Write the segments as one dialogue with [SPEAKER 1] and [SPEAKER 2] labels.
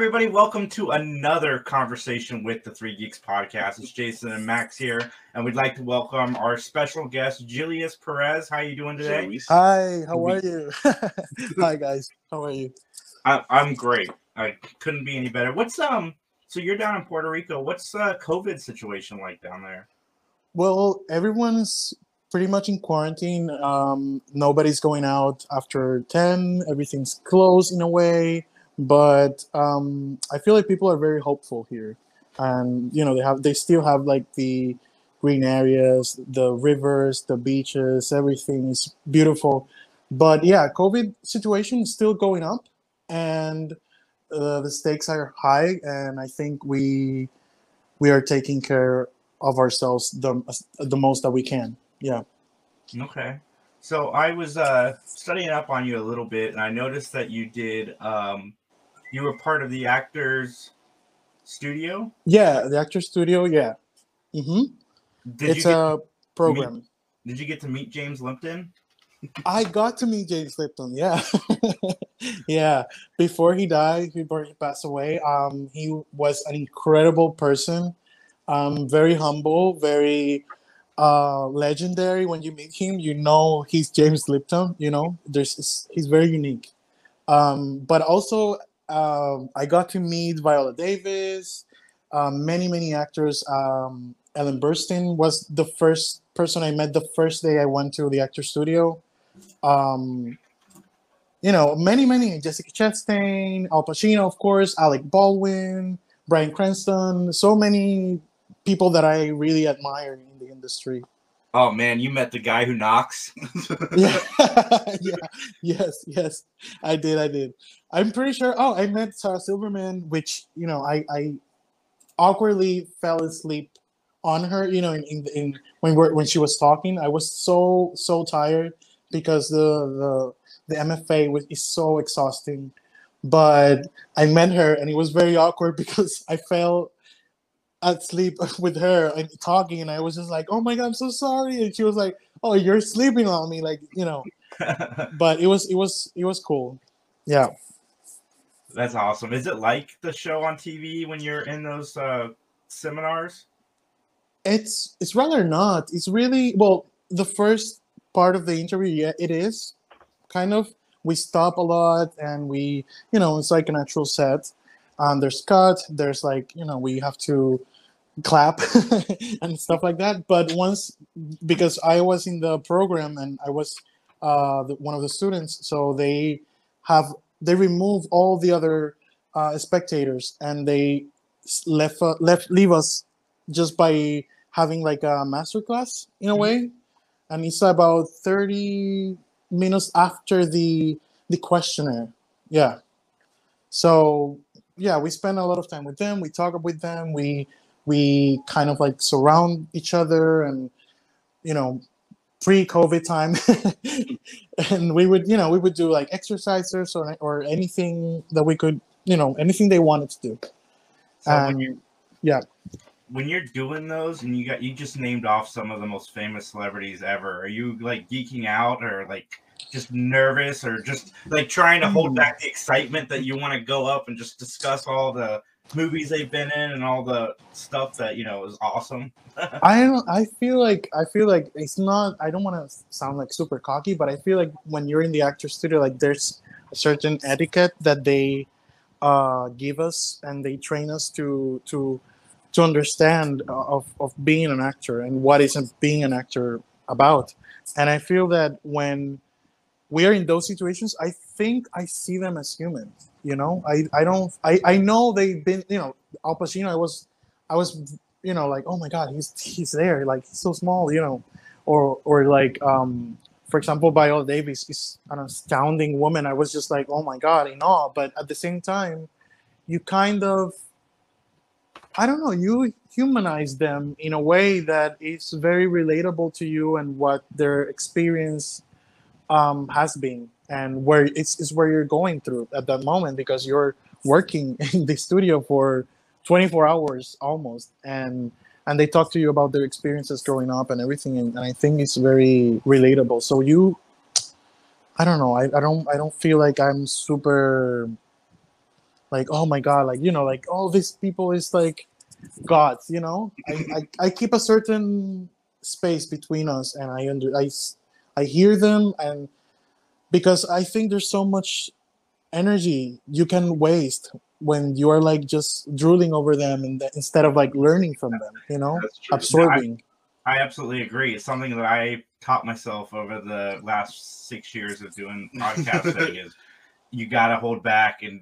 [SPEAKER 1] everybody. Welcome to another conversation with the Three Geeks podcast. It's Jason and Max here, and we'd like to welcome our special guest, Julius Perez. How are you doing today?
[SPEAKER 2] Hi, how are you? Hi, guys. How are you?
[SPEAKER 1] I, I'm great. I couldn't be any better. What's um? So you're down in Puerto Rico. What's the COVID situation like down there?
[SPEAKER 2] Well, everyone's pretty much in quarantine. Um, nobody's going out after 10. Everything's closed in a way. But um, I feel like people are very hopeful here. And, you know, they have, they still have like the green areas, the rivers, the beaches, everything is beautiful. But yeah, COVID situation is still going up and uh, the stakes are high. And I think we, we are taking care of ourselves the, the most that we can. Yeah.
[SPEAKER 1] Okay. So I was uh, studying up on you a little bit, and I noticed that you did. Um, you were part of the actors studio.
[SPEAKER 2] Yeah, the actors studio. Yeah. Mm-hmm.
[SPEAKER 1] Did
[SPEAKER 2] it's
[SPEAKER 1] you
[SPEAKER 2] a
[SPEAKER 1] Meet,
[SPEAKER 2] program.
[SPEAKER 1] did you get to meet James Lipton?
[SPEAKER 2] I got to meet James Lipton. Yeah, yeah. Before he died, before he passed away, um, he was an incredible person. Um, very humble, very uh, legendary. When you meet him, you know he's James Lipton. You know, there's he's very unique. Um, but also, um, I got to meet Viola Davis, um, many many actors. Um, Ellen Burstyn was the first person I met the first day I went to the actor studio. Um, you know, many many Jessica Chastain, Al Pacino, of course, Alec Baldwin, Bryan Cranston, so many people that I really admire in the industry.
[SPEAKER 1] Oh man, you met the guy who knocks.
[SPEAKER 2] yeah, yeah, yes, yes, I did, I did. I'm pretty sure. Oh, I met Sarah Silverman, which you know, I, I awkwardly fell asleep on her. You know, in, in, in when we're, when she was talking, I was so so tired because the the the MFA was is so exhausting. But I met her, and it was very awkward because I fell asleep with her and talking, and I was just like, "Oh my god, I'm so sorry," and she was like, "Oh, you're sleeping on me," like you know. But it was it was it was cool. Yeah.
[SPEAKER 1] That's awesome. Is it like the show on TV when you're in those uh, seminars?
[SPEAKER 2] It's it's rather not. It's really well. The first part of the interview, yeah, it is kind of. We stop a lot, and we, you know, it's like an actual set. Um, there's cut. There's like, you know, we have to clap and stuff like that. But once, because I was in the program and I was uh, the, one of the students, so they have they remove all the other uh, spectators and they left uh, left leave us just by having like a master class in a
[SPEAKER 1] Mhm.
[SPEAKER 2] way. And it's about 30 minutes after the the questionnaire. Yeah. So yeah we spend a lot of time with them. We talk with them. We we kind of like surround each other and you know pre-covid time. And we would you know we would do like exercises or or anything that we could you know anything they wanted to do.
[SPEAKER 1] So
[SPEAKER 2] Um,
[SPEAKER 1] you're
[SPEAKER 2] yeah.
[SPEAKER 1] when you're doing those and you got you just named off some of the most famous celebrities ever, are you like geeking out or like just nervous or just like trying to hold
[SPEAKER 2] Hmm.
[SPEAKER 1] back the excitement that you want to go up and just discuss all the movies they've been in and all the stuff that you know is awesome?
[SPEAKER 2] I don't. I feel like I feel like it's not. I don't want to sound like super cocky, but I feel like when you're in the actor studio, like there's a certain etiquette that they uh, give us and they train us to to to understand of of being an actor and what is being an actor about. And I feel that when we are in those situations, I think I see them as humans. You know, I I don't. I I know they've been. You know, Al Pacino. I was I was you know like oh my god he's he's there like he's so small you know or or like um for example viola davis is an astounding woman i was just like oh my god in awe but at the same time you kind of i don't know you humanize them in a way that is very relatable to you and what their experience um, has been and where it's, it's where you're going through at that moment because you're working in the studio for 24 hours almost. And and they talk to you about their experiences growing up and everything. And, and i think it's very relatable. So you i don't know. I, I don't i don't feel like i'm super like oh my god like you know like all oh, these people is like gods you know? I, I, I keep a certain space between us and i under i i hear them and because i think there's so much energy you can waste when you are like just drooling over them and th- instead of like learning from them you know? Absorbing
[SPEAKER 1] I, I absolutely agree. It's something that i taught myself over the last six years of doing podcasting is you got to hold back and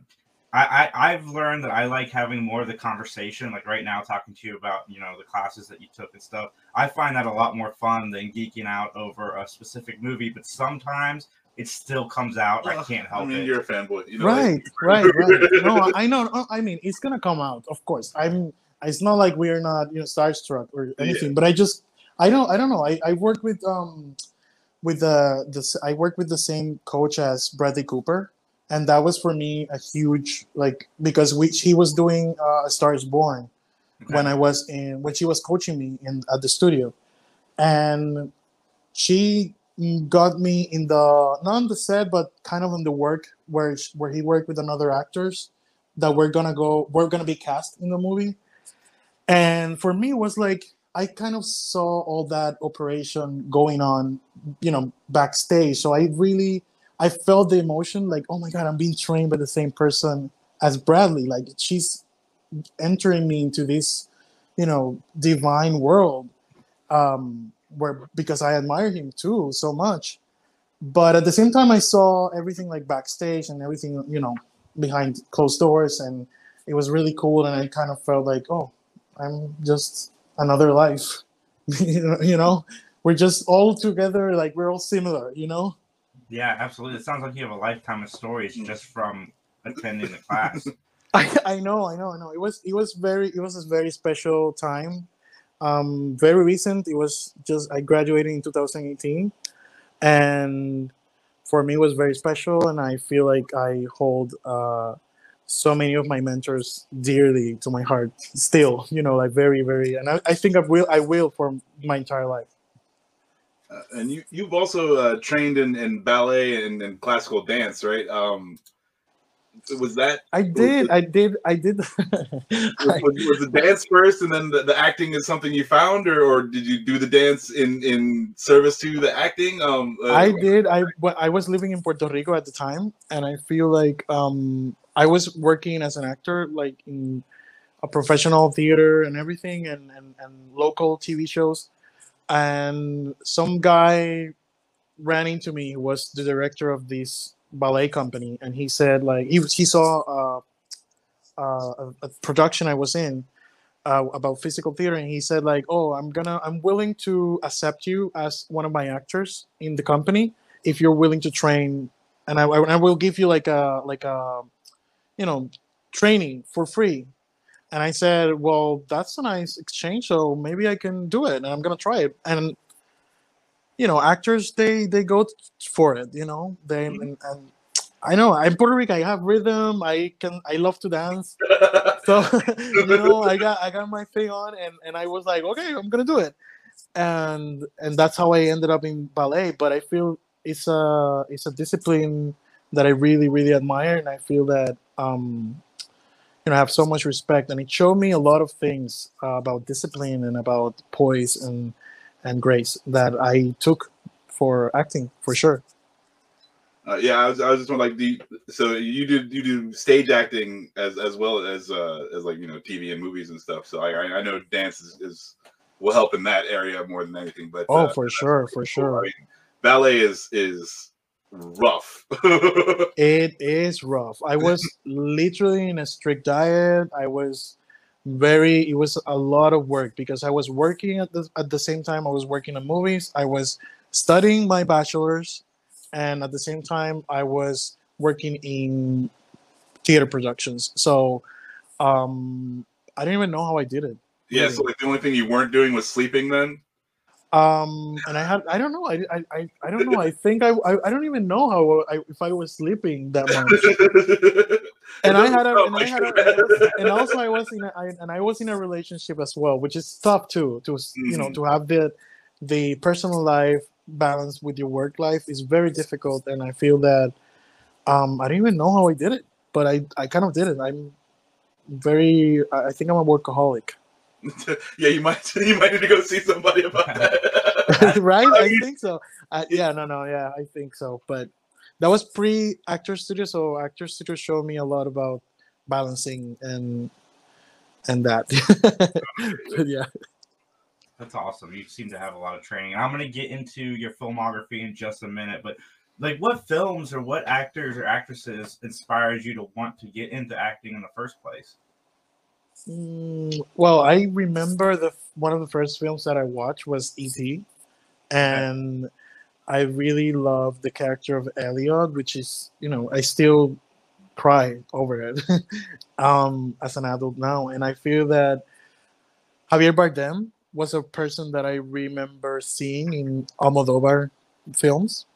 [SPEAKER 1] I, I I've learned that I like having more of the conversation. Like right now, talking to you about you know the classes that you took and stuff. I find that a lot more fun than geeking out over a specific movie. But sometimes it still comes out. I can't help
[SPEAKER 3] I mean,
[SPEAKER 1] it.
[SPEAKER 3] You're a fanboy, you know,
[SPEAKER 2] right, right, right. No, I know. I mean, it's gonna come out, of course. I'm. It's not like we are not you know starstruck or anything. Yeah. But I just, I don't, I don't know. I I work with um, with the the I work with the same coach as Bradley Cooper and that was for me a huge like because we he was doing uh, a Star is Born okay. when I was in when she was coaching me in at the studio, and she got me in the not on the set but kind of in the work where where he worked with another actors that we're gonna go we're gonna be cast in the movie, and for me it was like I kind of saw all that operation going on, you know, backstage. So I really I felt the emotion like, oh my god, I'm being trained by the same person as Bradley. Like she's entering me into this, you know, divine world. Um, where because I admire him too so much. But at the same time I saw everything like backstage and everything, you know, behind closed doors and it was really cool and I kind of felt like, oh, I'm just another life. you know, we're just all together, like we're all similar, you know?
[SPEAKER 1] Yeah, absolutely. It sounds like you have a lifetime of stories mm. just from attending the class.
[SPEAKER 2] I, I know, I know, I know. It was it was very it was a very special time. Um, very recent. It was just I graduated in 2018, and for me it was very special. And I feel like I hold uh, so many of my mentors dearly to my heart still. You know, like very very. And I, I think I will I will for my entire life.
[SPEAKER 3] Uh, and you you've also uh, trained in, in ballet and, and classical dance, right? Um, was that
[SPEAKER 2] I did,
[SPEAKER 3] was
[SPEAKER 2] I did, I did.
[SPEAKER 3] was, was, the dance first, and then the, the, acting is something you found, or, or did you do the dance in in service to the acting? Um,
[SPEAKER 2] uh, I did. I I was living in Puerto Rico at the time, and I feel like um I was working as an actor, like in a professional theater and everything, and and, and local TV shows and some guy ran into me who was the director of this ballet company and he said like he, he saw uh, uh, a, production i was in uh, about physical theater and he said like oh i'm gonna i'm willing to accept you as one of my actors in the company if you're willing to train and i, I will give you like a like a you know training for free and I said, well, that's a nice exchange, so maybe I can do it, and I'm gonna try it. And you know, actors they they go for it. You know, they mm-hmm. and, and I know I'm Puerto Rican. I have rhythm. I can. I love to dance. so you know, I got I got my thing on, and and I was like, okay, I'm gonna do it, and and that's how I ended up in ballet. But I feel it's a it's a discipline that I really really admire, and I feel that um you know, have so much respect, and it showed me a lot of things uh, about discipline and about poise and and grace that I took for acting for sure.
[SPEAKER 3] Uh, yeah, I was, I was just wondering, like the so you do you do stage acting as as well as uh as like you know TV and movies and stuff. So I I know dance is, is will help in that area more than anything. But
[SPEAKER 2] oh, uh, for sure, for sure. I
[SPEAKER 3] mean, ballet is is rough.
[SPEAKER 2] it is rough. I was literally in a strict diet. I was very it was a lot of work because I was working at the at the same time I was working on movies. I was studying my bachelor's and at the same time I was working in theater productions. So um I didn't even know how I did it.
[SPEAKER 3] Yeah, really. so like the only thing you weren't doing was sleeping then?
[SPEAKER 2] Um and i had i don't know i i i don't know i think i i, I don't even know how I, if i was sleeping that much and i had a and i had a and also i was in a, I, and i was in a relationship as well which is tough too to mm-hmm. you know mm-hmm. to have the the personal life balance with your work life is very difficult and i feel that um i don't even know how i did it but I I kind of did it. I'm very. I I think I'm a workaholic.
[SPEAKER 3] yeah, you might you might need to go see somebody about that.
[SPEAKER 2] right? I think so. I, yeah, no, no, yeah, I think so. But that was pre Actor Studio, so Actor Studio showed me a lot about balancing and and that. but yeah,
[SPEAKER 1] That's awesome. You seem to have a lot of training. I'm going to get into your filmography in just a minute, but like what films or what actors or actresses inspired you to want to get into acting in the first place?
[SPEAKER 2] Mm, well, I remember the one of the first films that I watched was E.T. and I really loved the character of Elliot, which is you know I still cry over it um, as an adult now, and I feel that Javier Bardem was a person that I remember seeing in Almodovar films,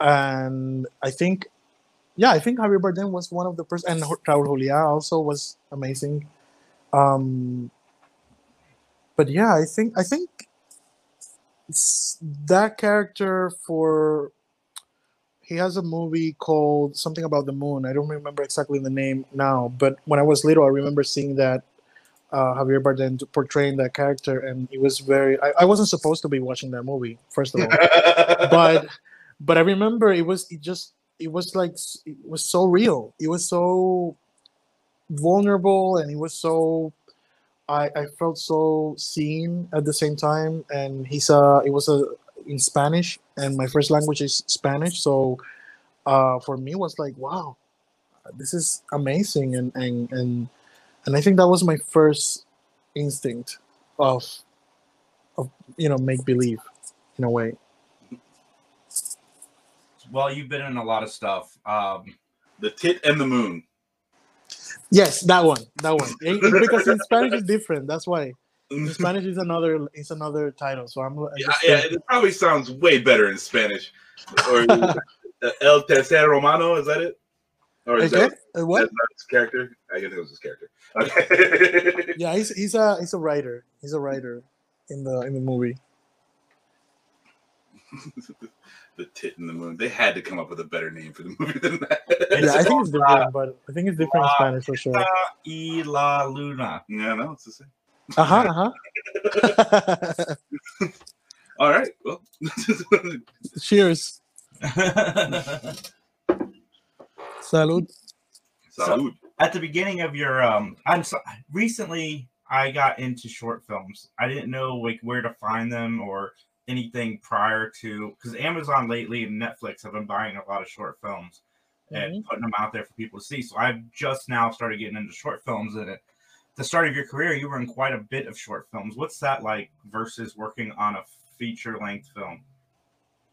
[SPEAKER 2] and I think yeah, I think Javier Bardem was one of the person, and Raúl Juliá also was amazing. Um, but yeah, I think I think that character for he has a movie called something about the moon. I don't remember exactly the name now, but when I was little, I remember seeing that uh, Javier Bardem portraying that character, and it was very. I, I wasn't supposed to be watching that movie, first of all, but but I remember it was it just it was like it was so real. It was so vulnerable, and it was so. I, I felt so seen at the same time, and he's a. It was a in Spanish, and my first language is Spanish, so uh, for me it was like wow, this is amazing, and and and and I think that was my first instinct of of you know make believe in a way.
[SPEAKER 1] Well, you've been in a lot of stuff. Um,
[SPEAKER 3] the tit and the moon.
[SPEAKER 2] Yes, that one, that one. It- it- because in Spanish is different. That's why in Spanish is another is another title. So I'm.
[SPEAKER 3] Yeah, yeah, it probably sounds way better in Spanish. Or El Tercer Romano, is that it? Or is
[SPEAKER 2] Okay,
[SPEAKER 3] that
[SPEAKER 2] what?
[SPEAKER 3] that's not his character? I guess it was his character. Okay.
[SPEAKER 2] Yeah, he's he's a he's a writer. He's a writer in the in the movie.
[SPEAKER 3] the tit and the moon. They had to come up with a better name for the movie than that.
[SPEAKER 2] Yeah, I think it's different, but I think it's different in Spanish for sure.
[SPEAKER 1] y la Luna.
[SPEAKER 3] Yeah, no, it's the same.
[SPEAKER 2] Uh huh. Uh huh.
[SPEAKER 3] All right. Well,
[SPEAKER 2] Cheers. Salud.
[SPEAKER 3] salud.
[SPEAKER 1] At the beginning of your, um, I'm so, recently I got into short films. I didn't know like where to find them or anything prior to because Amazon lately and Netflix have been buying a lot of short films and putting them out there for people to see. So I've just now started getting into short films. And at the start of your career, you were in quite a bit of short films. What's that like versus working on a feature length film?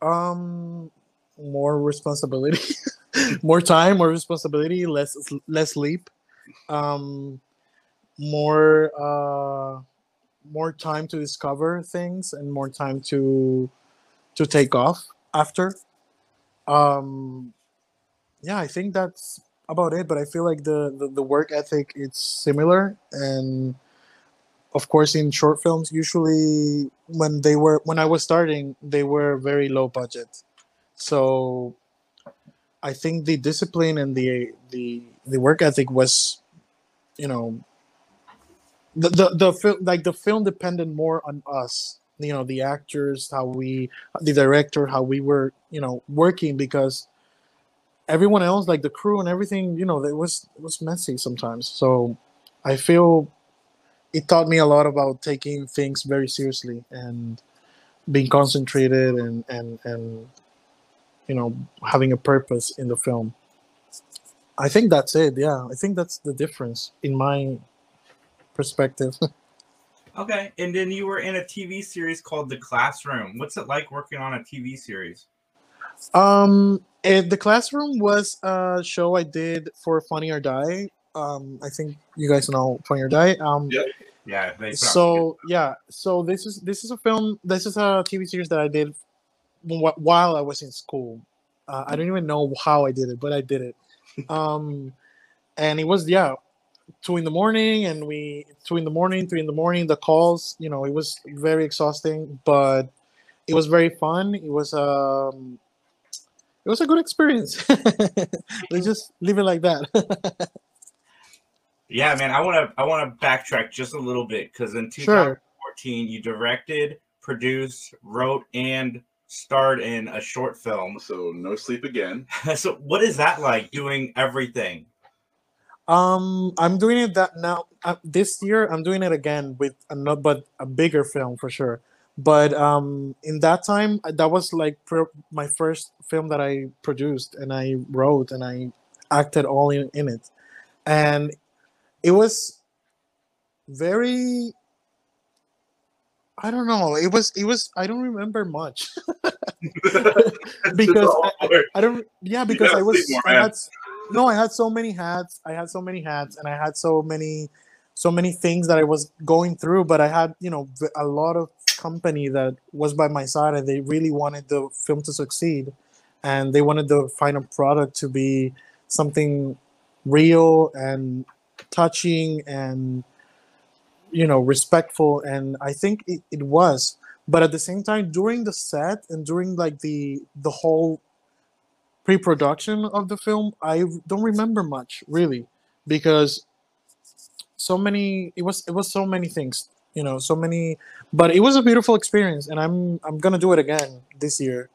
[SPEAKER 2] Um, more responsibility, more time, more responsibility, less less sleep, um, more uh, more time to discover things, and more time to to take off after. Um, yeah, I think that's about it. But I feel like the the, the work ethic it's similar, and of course in short films usually when they were when i was starting they were very low budget so i think the discipline and the the the work ethic was you know the the, film like the film depended more on us you know the actors how we the director how we were you know working because everyone else like the crew and everything you know it was it was messy sometimes. So i feel it taught me a lot about taking things very seriously and being concentrated and and and you know having a purpose in the film. I think that's it yeah. I think that's the difference in my perspective
[SPEAKER 1] Okay. And then you were in a TV series called The Classroom. What's it like working on a TV series?
[SPEAKER 2] um it, the classroom was a show i did for funny or die um i think you guys know funny or die um
[SPEAKER 3] Yeah.
[SPEAKER 1] Yeah. They put out
[SPEAKER 2] so yeah so this is this is a film this is a tv series that i did wh- while i was in school uh, i don't even know how i did it but i did it um and it was yeah two in the morning and we two in the morning three in the morning the calls you know it was very exhausting but it was very fun it was um it was a good experience. Let's just leave it like that.
[SPEAKER 1] Yeah, man, I want to I want to backtrack just a little bit because in
[SPEAKER 2] Sure.
[SPEAKER 1] 2014 you directed, produced, wrote, and starred in a short film.
[SPEAKER 3] So no sleep again.
[SPEAKER 1] so, what is that like doing everything?
[SPEAKER 2] Um, I'm doing it that now. Uh, this year, I'm doing it again with another, but a bigger film for sure. But um, in that time, uh, that was like my first film that I produced and I wrote and I acted all in, in it, and it was very. I don't know. It was. It was. I don't remember much because I. I don't. Yeah, because I was. I had, no, I had so many hats. I had so many hats, and I had so many, so many things that I was going through. But I had, you know, a lot of company that was by my side, and they really wanted the film to succeed, and they wanted the final product to be something real and touching and you know respectful and i think it, it was but at the same time during the set and during like the the whole pre-production of the film i don't remember much really because so many it was it was so many things you know so many but it was a beautiful experience and i'm i'm gonna do it again this year.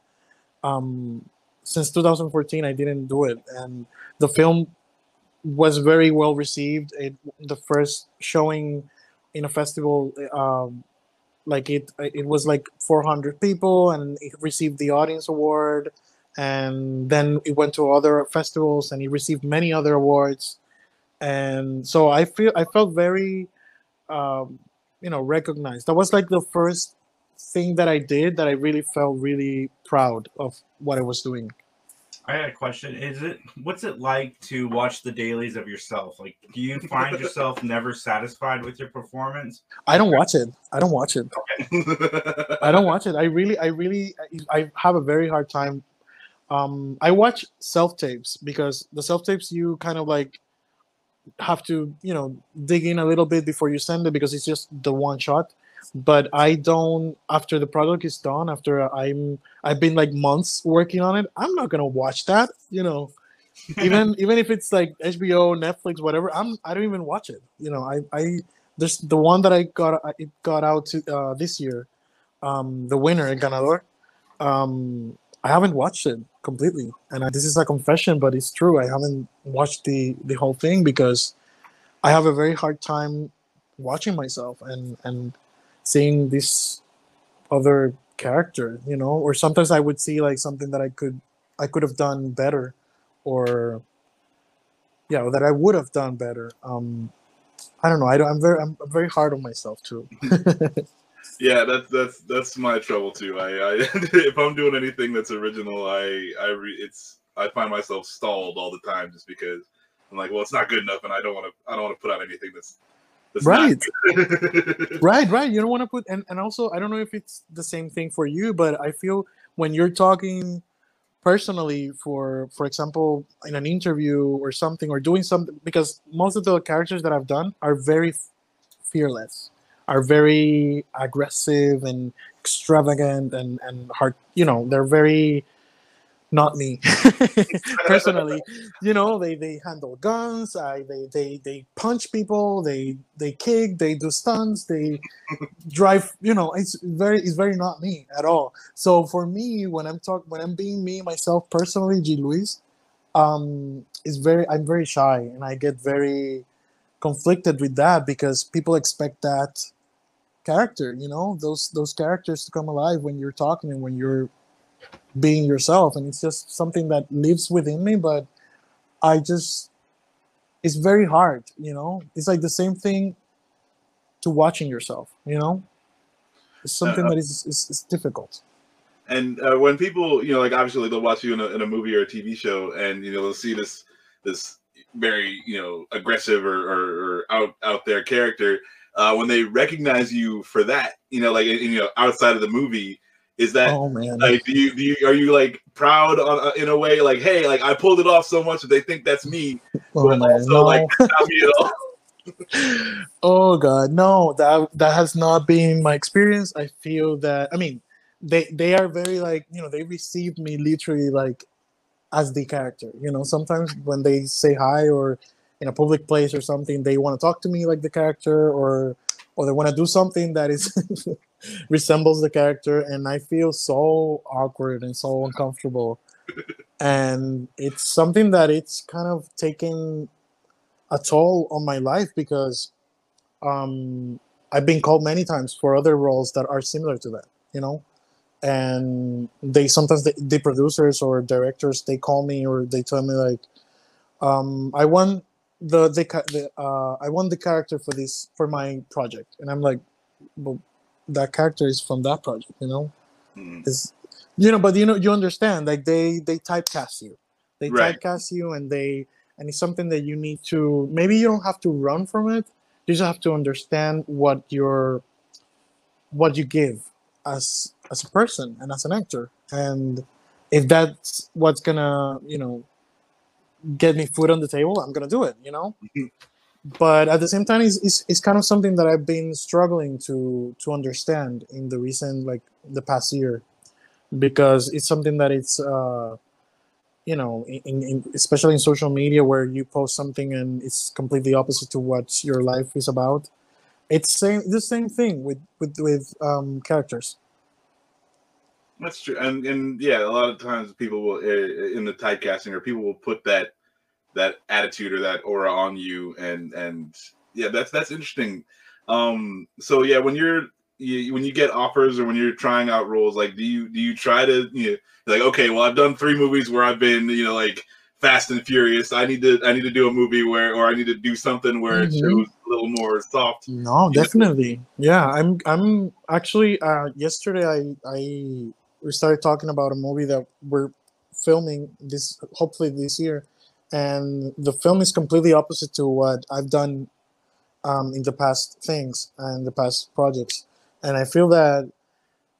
[SPEAKER 2] Um since 2014 i didn't do it and the film was very well received. It the first showing in a festival um like it it was like 400 people and it received the audience award and then it went to other festivals and he received many other awards and so i feel i felt very um you know recognized that was like the first thing that i did that i really felt really proud of what i was doing
[SPEAKER 1] I had a question. Is it what's it like to watch the dailies of yourself? Like, do you find yourself never satisfied with your performance?
[SPEAKER 2] i don't watch it i don't watch it I don't watch it. I really, I really, I have a very hard time. Um, I watch self tapes because the self tapes you kind of like have to, you know, dig in a little bit before you send it because it's just the one shot. But I don't. After the product is done, after I'm, I've been like months working on it. I'm not gonna watch that. You know, even even if it's like HBO, Netflix, whatever. I'm. I don't even watch it. You know, I I there's the one that I got. It got out to uh, this year um, the winner, El Ganador. Um, I haven't watched it completely, and I, this is a confession, but it's true. I haven't watched the the whole thing because I have a very hard time watching myself and and seeing this other character, you know. Or sometimes I would see like something that I could I could have done better, or yeah, that I would have done better. Um, I don't know. I don't, I'm very I'm very hard on myself too.
[SPEAKER 3] Yeah, that's that's that's my trouble too. I, I if I'm doing anything that's original, I I re, it's I find myself stalled all the time just because I'm like, well, it's not good enough, and I don't want to I don't want to put out anything that's, that's
[SPEAKER 2] Right. right right you don't want to put and, and also i don't know if it's the same thing for you but i feel when you're talking personally for for example in an interview or something or doing something because most of the characters that i've done are very f- fearless are very aggressive and extravagant and and hard you know they're very not me. Personally you know they they handle guns I, they they they punch people they they kick they do stunts they drive you know it's very it's very not me at all. So for me when i'm talk when i'm being me myself personally g. Luis um it's very i'm very shy and i get very conflicted with that because people expect that character you know those those characters to come alive when you're talking and when you're being yourself. And it's just something that lives within me but i just it's very hard you know? It's like the same thing to watching yourself you know? It's something
[SPEAKER 3] Uh,
[SPEAKER 2] that is, is, is difficult.
[SPEAKER 3] And uh, when people, you know, like obviously they'll watch you in a, in a movie or a TV show, and you know they'll see this this very you know aggressive or, or, or out out there character. Uh, when they recognize you for that, you know, like you know outside of the movie, is that
[SPEAKER 2] oh man
[SPEAKER 3] like do you, do you are you like proud on, uh, in a way like hey like I pulled it off so much that they think that's me,
[SPEAKER 2] oh,
[SPEAKER 3] but
[SPEAKER 2] man.
[SPEAKER 3] also
[SPEAKER 2] no.
[SPEAKER 3] like that's not me at all.
[SPEAKER 2] oh god no that that has not been my experience i feel that i mean they they are very like you know they received me literally like as the character. You know, sometimes when they say hi or in a public place or something, they want to talk to me like the character, or or they want to do something that is resembles the character, and I feel so awkward and so uncomfortable. and it's something that it's kind of taking a toll on my life because um, I've been called many times for other roles that are similar to that, you know, and they sometimes the, the producers or directors they call me or they tell me like, um, I want the the, the uh, I want the character for this for my project, and I'm like, well, that character is from that project, you know,
[SPEAKER 3] Mm.
[SPEAKER 2] is you know, but you know you understand like they they typecast you, they
[SPEAKER 3] Right.
[SPEAKER 2] typecast you, and they and it's something that you need to maybe you don't have to run from it. You just have to understand what your what you give as as a person and as an actor. And if that's what's gonna you know get me food on the table i'm gonna do it you know?
[SPEAKER 3] Mhm.
[SPEAKER 2] but at the same time it's, it's, it's kind of something that i've been struggling to to understand in the recent like the past year. Because it's something that it's uh you know in, in especially in social media where you post something and it's completely opposite to what your life is about. It's same the same thing with with with um characters
[SPEAKER 3] That's true, and and yeah, a lot of times people will uh, in the typecasting or people will put that that attitude or that aura on you, and and yeah, that's that's interesting. Um, so yeah, when you're you, when you get offers or when you're trying out roles, like do you do you try to you know, like okay, well I've done three movies where I've been you know like Fast and Furious. I need to I need to do a movie where or I need to do something where it
[SPEAKER 2] Mhm.
[SPEAKER 3] shows a little more soft.
[SPEAKER 2] no definitely yeah i'm i'm actually uh yesterday i i we started talking about a movie that we're filming this hopefully this year and the film is completely opposite to what i've done um in the past things and the past projects. And i feel that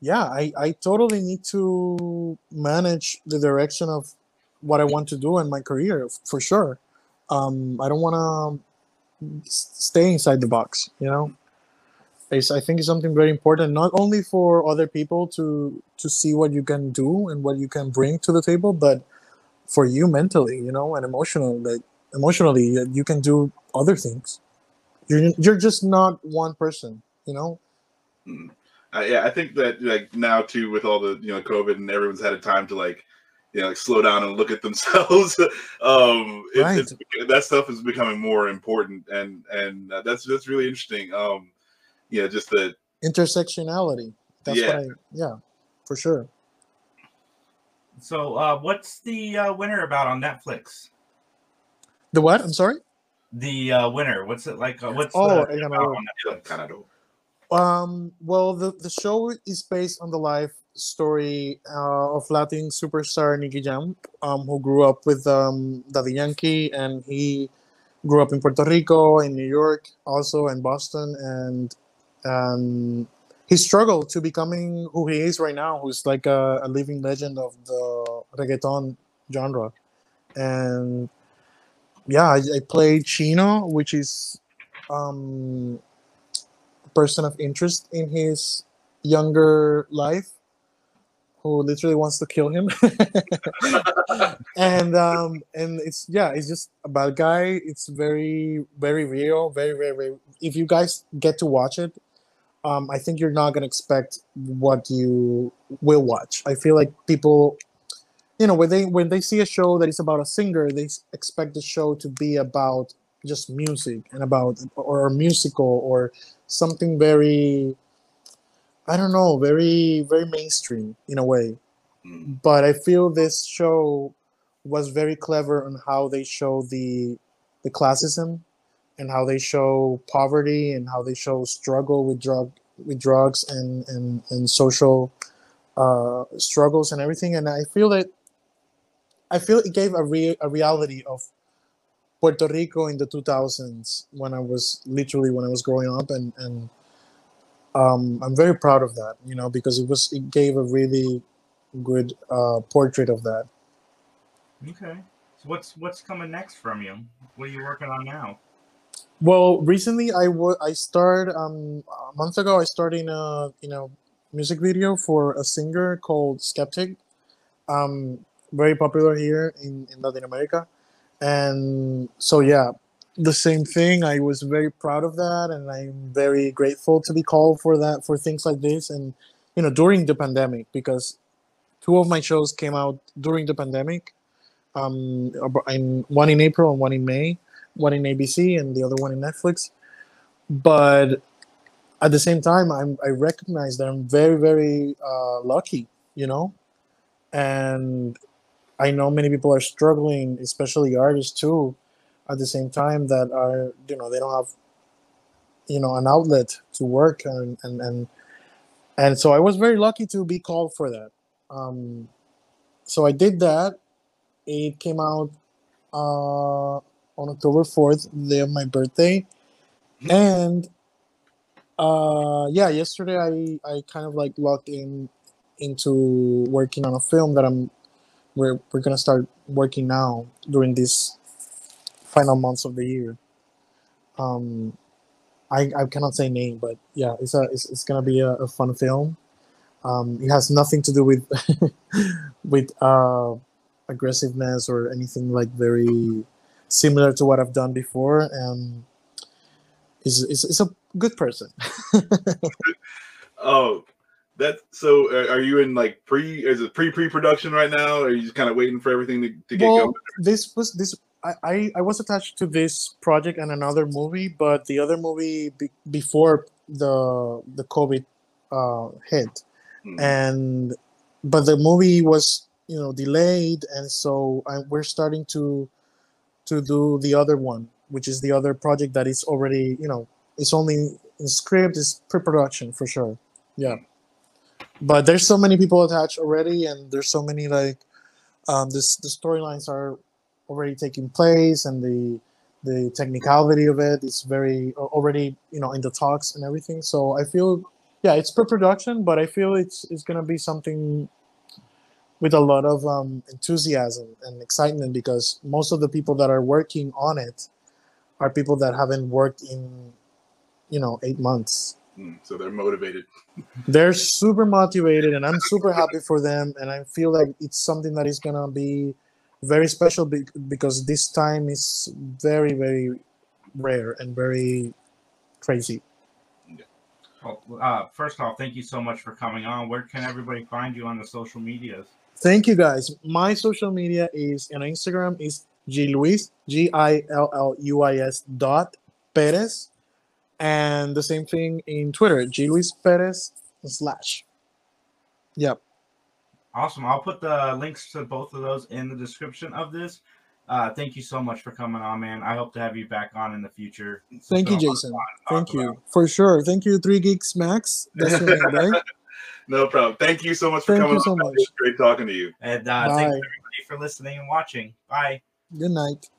[SPEAKER 2] yeah i i totally need to manage the direction of what i want to do in my career for sure. Um i don't want to stay inside the box you know it's, i think it's something very important not only for other people to to see what you can do and what you can bring to the table but for you mentally you know and emotional like emotionally that you can do other things you're you're just not one person you know
[SPEAKER 3] Uh, yeah, I think that like now too with all the you know COVID and everyone's had a time to like you know like slow down and look at themselves. um, it's, it's, that stuff is becoming more important, and and uh, that's that's really interesting. Um, yeah, just the
[SPEAKER 2] intersectionality that's
[SPEAKER 3] Yeah.
[SPEAKER 2] what i yeah for sure
[SPEAKER 1] So, uh, what's the uh, winner about on Netflix?
[SPEAKER 2] the what i'm sorry
[SPEAKER 1] The uh, winner. What's it like? Uh, what's
[SPEAKER 2] Oh,
[SPEAKER 1] the,
[SPEAKER 2] I don't
[SPEAKER 1] about
[SPEAKER 2] know.
[SPEAKER 1] on Netflix?
[SPEAKER 3] kind of
[SPEAKER 2] Um, well, the, the show is based on the life story uh, of Latin superstar Nicky Jam, um, who grew up with um, Daddy Yankee, and he grew up in Puerto Rico, in New York, also in Boston, and um, he struggled to becoming who he is right now, who's like a, a living legend of the reggaeton genre. And yeah, I, I played Chino, which is um, person of interest in his younger life who literally wants to kill him and um and it's yeah it's just a bad guy it's very very real very very, very if you guys get to watch it um i think you're not gonna expect what you will watch. I feel like people you know when they when they see a show that is about a singer they expect the show to be about just music and about or a musical or something very i don't know very very mainstream in a way.
[SPEAKER 3] Mm.
[SPEAKER 2] but i feel this show was very clever on how they show the the classism and how they show poverty and how they show struggle with drug with drugs and and, and social uh, struggles and everything and i feel that i feel it gave a, re- a reality of puerto rico in the 2000s when i was literally when i was growing up and and um, i'm very proud of that you know because it was it gave a really good uh, portrait of that
[SPEAKER 1] Okay. So what's what's coming next from you? What are you working on now?
[SPEAKER 2] Well, recently I wa- I started um a month ago. I started in a you know music video for a singer called Skeptic. Um, very popular here in, in Latin America. And so yeah, the same thing. I was very proud of that and I'm very grateful to be called for that for things like this and you know during the pandemic because two of my shows came out during the pandemic. Um in one in April and one in May, one in ABC and the other one in Netflix. But at the same time I'm I recognize that I'm very, very uh lucky, you know, and I know many people are struggling, especially artists too, at the same time that are you know they don't have you know an outlet to work and and and, and so I was very lucky to be called for that. Um, so I did that. It came out uh, on October fourth, the day of my birthday, and uh, yeah, yesterday I I kind of like logged in into working on a film that I'm we're we're gonna start working now during these final months of the year. Um, I I cannot say name, but yeah, it's a it's, it's gonna be a, a fun film. Um, it has nothing to do with with uh, aggressiveness or anything like very similar to what I've done before. And is is is a good person.
[SPEAKER 3] oh, that so uh, are you in like pre is it pre pre production right now or are you just kind of waiting for everything to, to get
[SPEAKER 2] well,
[SPEAKER 3] going
[SPEAKER 2] this was this I, I was attached to this project and another movie but the other movie be, before the the covid uh hit
[SPEAKER 3] Hmm.
[SPEAKER 2] and but the movie was you know delayed and so I, we're starting to to do the other one which is the other project that is already you know it's only in script is pre-production for sure. Yeah. But there's so many people attached already and there's so many like um this the storylines are already taking place and the the technicality of it is very already you know in the talks and everything. So i feel yeah it's pre-production but i feel it's it's gonna be something with a lot of um, enthusiasm and excitement because most of the people that are working on it are people that haven't worked in you know eight months
[SPEAKER 3] Hmm, so they're motivated
[SPEAKER 2] they're super motivated and i'm super happy for them and i feel like it's something that is gonna be very special be- because this time is very very rare and very crazy
[SPEAKER 1] Well, uh, first off, thank you so much for coming on. Where can everybody find you on the social medias?
[SPEAKER 2] Thank you guys my social media is on instagram is gluis g-i-l-l-u-i-s dot perez and the same thing in twitter gluis perez slash yep
[SPEAKER 1] Awesome. I'll put the links to both of those in the description of this. Uh, thank you so much for coming on, man. I hope to have you back on in the future.
[SPEAKER 2] Thank you,
[SPEAKER 1] lot of
[SPEAKER 2] Jason. Thank you
[SPEAKER 1] about.
[SPEAKER 2] for sure. Thank you, Three Geeks Max. That's your name, right?
[SPEAKER 3] no problem thank you so much for
[SPEAKER 2] Thank
[SPEAKER 3] coming
[SPEAKER 2] you so
[SPEAKER 3] on.
[SPEAKER 2] much.
[SPEAKER 3] It was great talking to you
[SPEAKER 1] And uh,
[SPEAKER 2] Bye.
[SPEAKER 1] thanks everybody for listening and watching. Bye.
[SPEAKER 2] Good night.